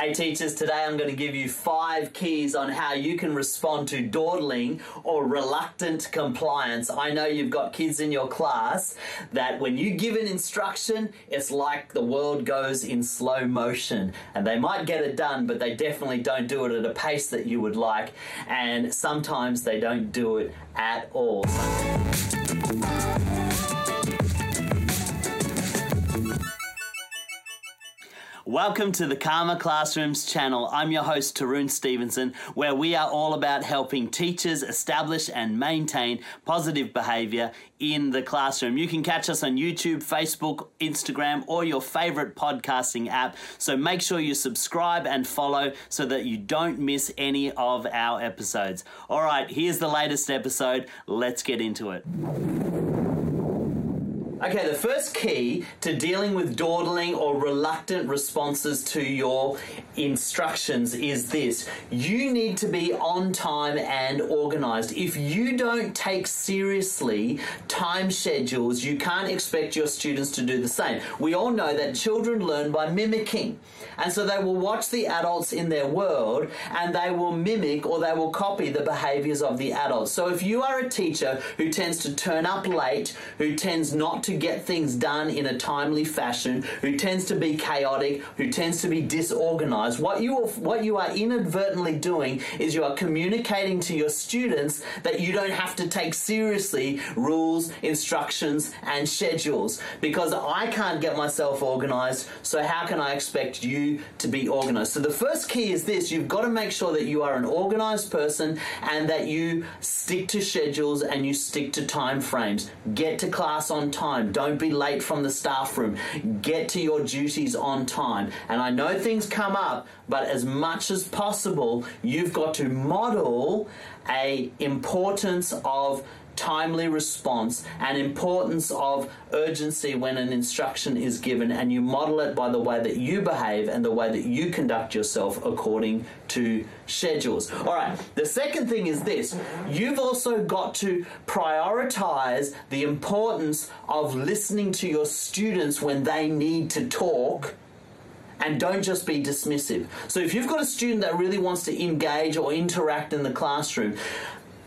Hey teachers, today I'm going to give you five keys on how you can respond to dawdling or reluctant compliance. I know you've got kids in your class that when you give an instruction, it's like the world goes in slow motion and they might get it done, but they definitely don't do it at a pace that you would like, and sometimes they don't do it at all. Welcome to the Calmer Classrooms channel. I'm your host, Tarun Stevenson, where we are all about helping teachers establish and maintain positive behavior in the classroom. You can catch us on YouTube, Facebook, Instagram, or your favorite podcasting app. So make sure you subscribe and follow so that you don't miss any of our episodes. All right, here's the latest episode. Let's get into it. Okay, the first key to dealing with dawdling or reluctant responses to your instructions is this you need to be on time and organized. If you don't take seriously time schedules, you can't expect your students to do the same. We all know that children learn by mimicking, and so they will watch the adults in their world and they will mimic or they will copy the behaviors of the adults. So if you are a teacher who tends to turn up late, who tends not to to get things done in a timely fashion, who tends to be chaotic, who tends to be disorganized, what you what you are inadvertently doing is you are communicating to your students that you don't have to take seriously rules, instructions, and schedules because I can't get myself organized. So how can I expect you to be organized? So the first key is this: you've got to make sure that you are an organized person and that you stick to schedules and you stick to time frames. Get to class on time time. Don't be late from the staff room. Get to your duties on time. And I know things come up, but as much as possible, you've got to model a importance of timely response and importance of urgency when an instruction is given and you model it by the way that you behave and the way that you conduct yourself according to schedules. All right, the second thing is this you've also got to prioritize the importance of listening to your students when they need to talk and don't just be dismissive. So if you've got a student that really wants to engage or interact in the classroom,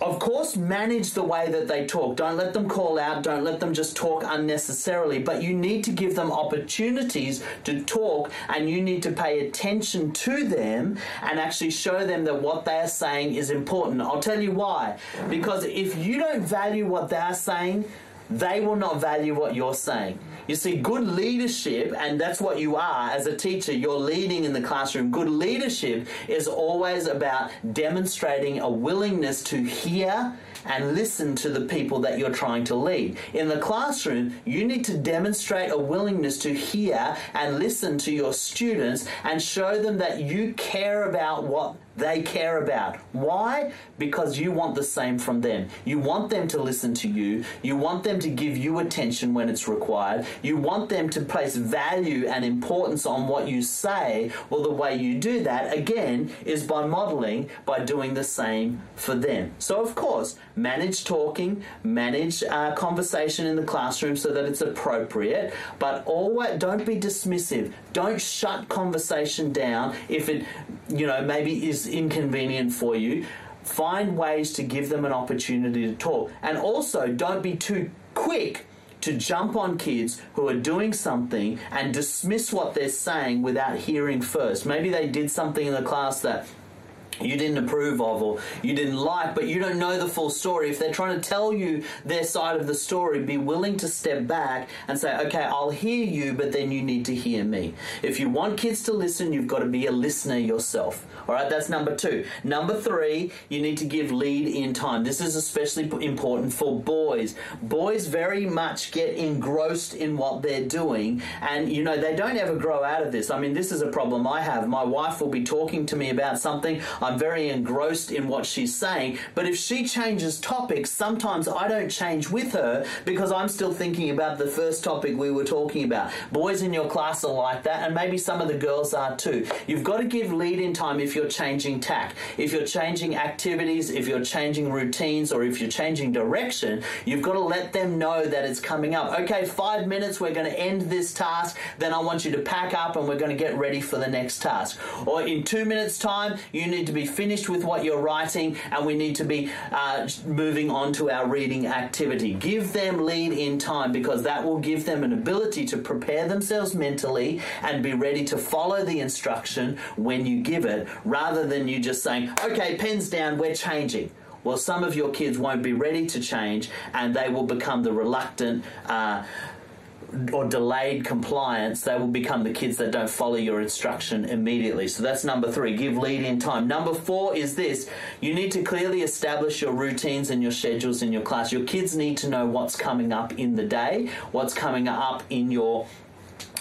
of course, manage the way that they talk. Don't let them call out. Don't let them just talk unnecessarily. But you need to give them opportunities to talk and you need to pay attention to them and actually show them that what they're saying is important. I'll tell you why. Because if you don't value what they're saying, they will not value what you're saying. You see, good leadership, and that's what you are as a teacher, you're leading in the classroom. Good leadership is always about demonstrating a willingness to hear and listen to the people that you're trying to lead. In the classroom, you need to demonstrate a willingness to hear and listen to your students and show them that you care about what they care about. Why? Because you want the same from them. You want them to listen to you. You want them to give you attention when it's required. You want them to place value and importance on what you say. Well, the way you do that, again, is by modeling, by doing the same for them. So, of course, manage talking, manage uh, conversation in the classroom so that it's appropriate, but always don't be dismissive. Don't shut conversation down if it, you know, maybe is inconvenient for you. Find ways to give them an opportunity to talk. And also, don't be too quick to jump on kids who are doing something and dismiss what they're saying without hearing first. Maybe they did something in the class that you didn't approve of or you didn't like, but you don't know the full story. If they're trying to tell you their side of the story, be willing to step back and say, okay, I'll hear you, but then you need to hear me. If you want kids to listen, you've got to be a listener yourself. All right, that's number two. Number three, you need to give lead in time. This is especially important for boys. Boys very much get engrossed in what they're doing, and you know, they don't ever grow out of this. I mean, this is a problem I have. My wife will be talking to me about something. I'm very engrossed in what she's saying. But if she changes topics, sometimes I don't change with her because I'm still thinking about the first topic we were talking about. Boys in your class are like that, and maybe some of the girls are too. You've got to give lead in time if you're changing tack, if you're changing activities, if you're changing routines, or if you're changing direction. You've got to let them know that it's coming up. Okay, five minutes, we're going to end this task. Then I want you to pack up and we're going to get ready for the next task. Or in two minutes' time, you need to be finished with what you're writing and we need to be uh, moving on to our reading activity. Give them lead in time because that will give them an ability to prepare themselves mentally and be ready to follow the instruction when you give it rather than you just saying, okay, pens down, we're changing. Well, some of your kids won't be ready to change and they will become the reluctant. Uh, or delayed compliance, they will become the kids that don't follow your instruction immediately. So that's number three, give lead in time. Number four is this you need to clearly establish your routines and your schedules in your class. Your kids need to know what's coming up in the day, what's coming up in your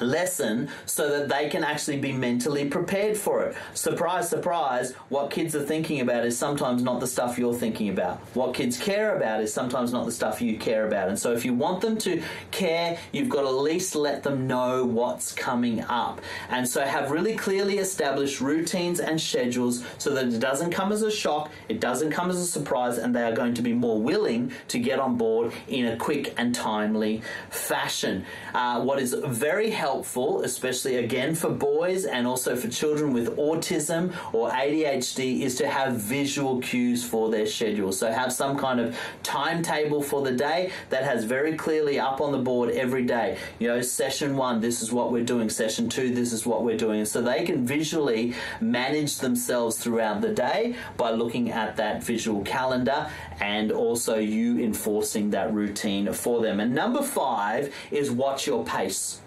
lesson so that they can actually be mentally prepared for it. Surprise, surprise, what kids are thinking about is sometimes not the stuff you're thinking about. What kids care about is sometimes not the stuff you care about. And so if you want them to care, you've got to at least let them know what's coming up. And so have really clearly established routines and schedules so that it doesn't come as a shock, it doesn't come as a surprise, and they are going to be more willing to get on board in a quick and timely fashion. Uh, what is very helpful helpful, especially again for boys and also for children with autism or ADHD, is to have visual cues for their schedule. So have some kind of timetable for the day that has very clearly up on the board every day. You know, session one, this is what we're doing. Session two, this is what we're doing. so they can visually manage themselves throughout the day by looking at that visual calendar and also you enforcing that routine for them. And number five is watch your pace.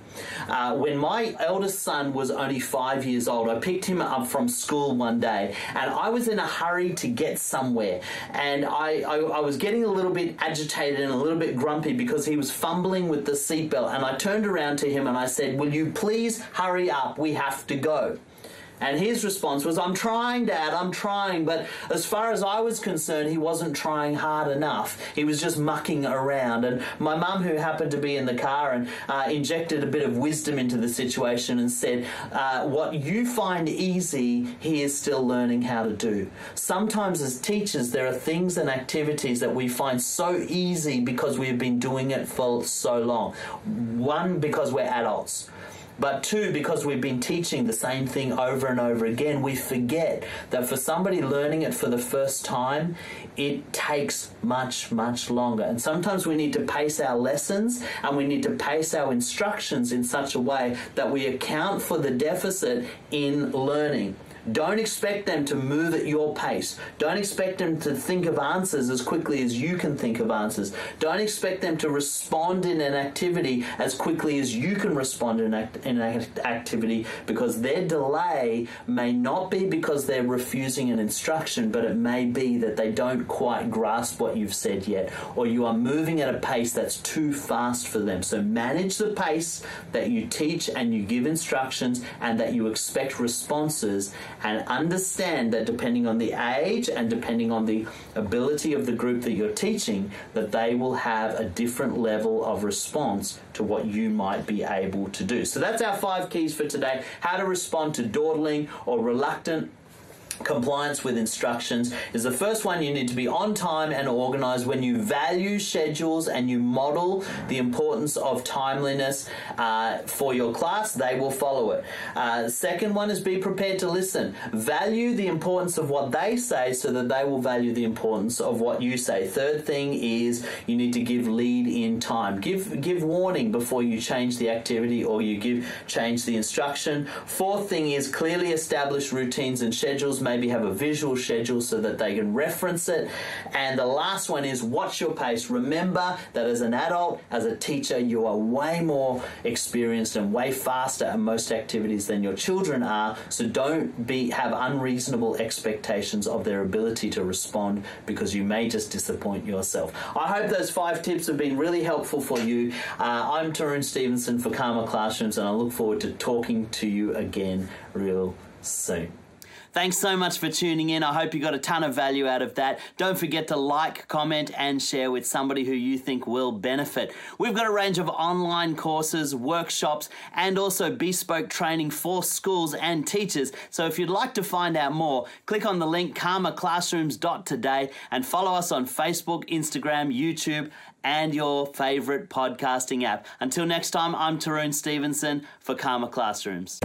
Uh, when my eldest son was only five years old, I picked him up from school one day and I was in a hurry to get somewhere. And I, I, I was getting a little bit agitated and a little bit grumpy because he was fumbling with the seatbelt. And I turned around to him and I said, Will you please hurry up? We have to go. And his response was, I'm trying, Dad, I'm trying. But as far as I was concerned, he wasn't trying hard enough. He was just mucking around. And my mum, who happened to be in the car, and uh, injected a bit of wisdom into the situation and said, uh, What you find easy, he is still learning how to do. Sometimes, as teachers, there are things and activities that we find so easy because we've been doing it for so long. One, because we're adults. But two, because we've been teaching the same thing over and over again, we forget that for somebody learning it for the first time, it takes much, much longer. And sometimes we need to pace our lessons and we need to pace our instructions in such a way that we account for the deficit in learning. Don't expect them to move at your pace. Don't expect them to think of answers as quickly as you can think of answers. Don't expect them to respond in an activity as quickly as you can respond in, act- in an activity because their delay may not be because they're refusing an instruction, but it may be that they don't quite grasp what you've said yet, or you are moving at a pace that's too fast for them. So manage the pace that you teach and you give instructions and that you expect responses and understand that depending on the age and depending on the ability of the group that you're teaching, that they will have a different level of response to what you might be able to do. So that's our five keys for today how to respond to dawdling or reluctant compliance with instructions is the first one you need to be on time and organized when you value schedules and you model the importance of timeliness uh, for your class they will follow it. Uh, second one is be prepared to listen. Value the importance of what they say so that they will value the importance of what you say. Third thing is you need to give lead in time. Give give warning before you change the activity or you give change the instruction. Fourth thing is clearly establish routines and schedules maybe have a visual schedule so that they can reference it. And the last one is watch your pace. Remember that as an adult, as a teacher, you are way more experienced and way faster at most activities than your children are. So don't be have unreasonable expectations of their ability to respond because you may just disappoint yourself. I hope those five tips have been really helpful for you. Uh, I'm Tarun Stevenson for Calmer Classrooms, and I look forward to talking to you again real soon. Thanks so much for tuning in. I hope you got a ton of value out of that. Don't forget to like, comment, and share with somebody who you think will benefit. We've got a range of online courses, workshops, and also bespoke training for schools and teachers. So if you'd like to find out more, click on the link calmerclassrooms.today and follow us on Facebook, Instagram, YouTube, and your favorite podcasting app. Until next time, I'm Tarun Stevenson for Calmer Classrooms.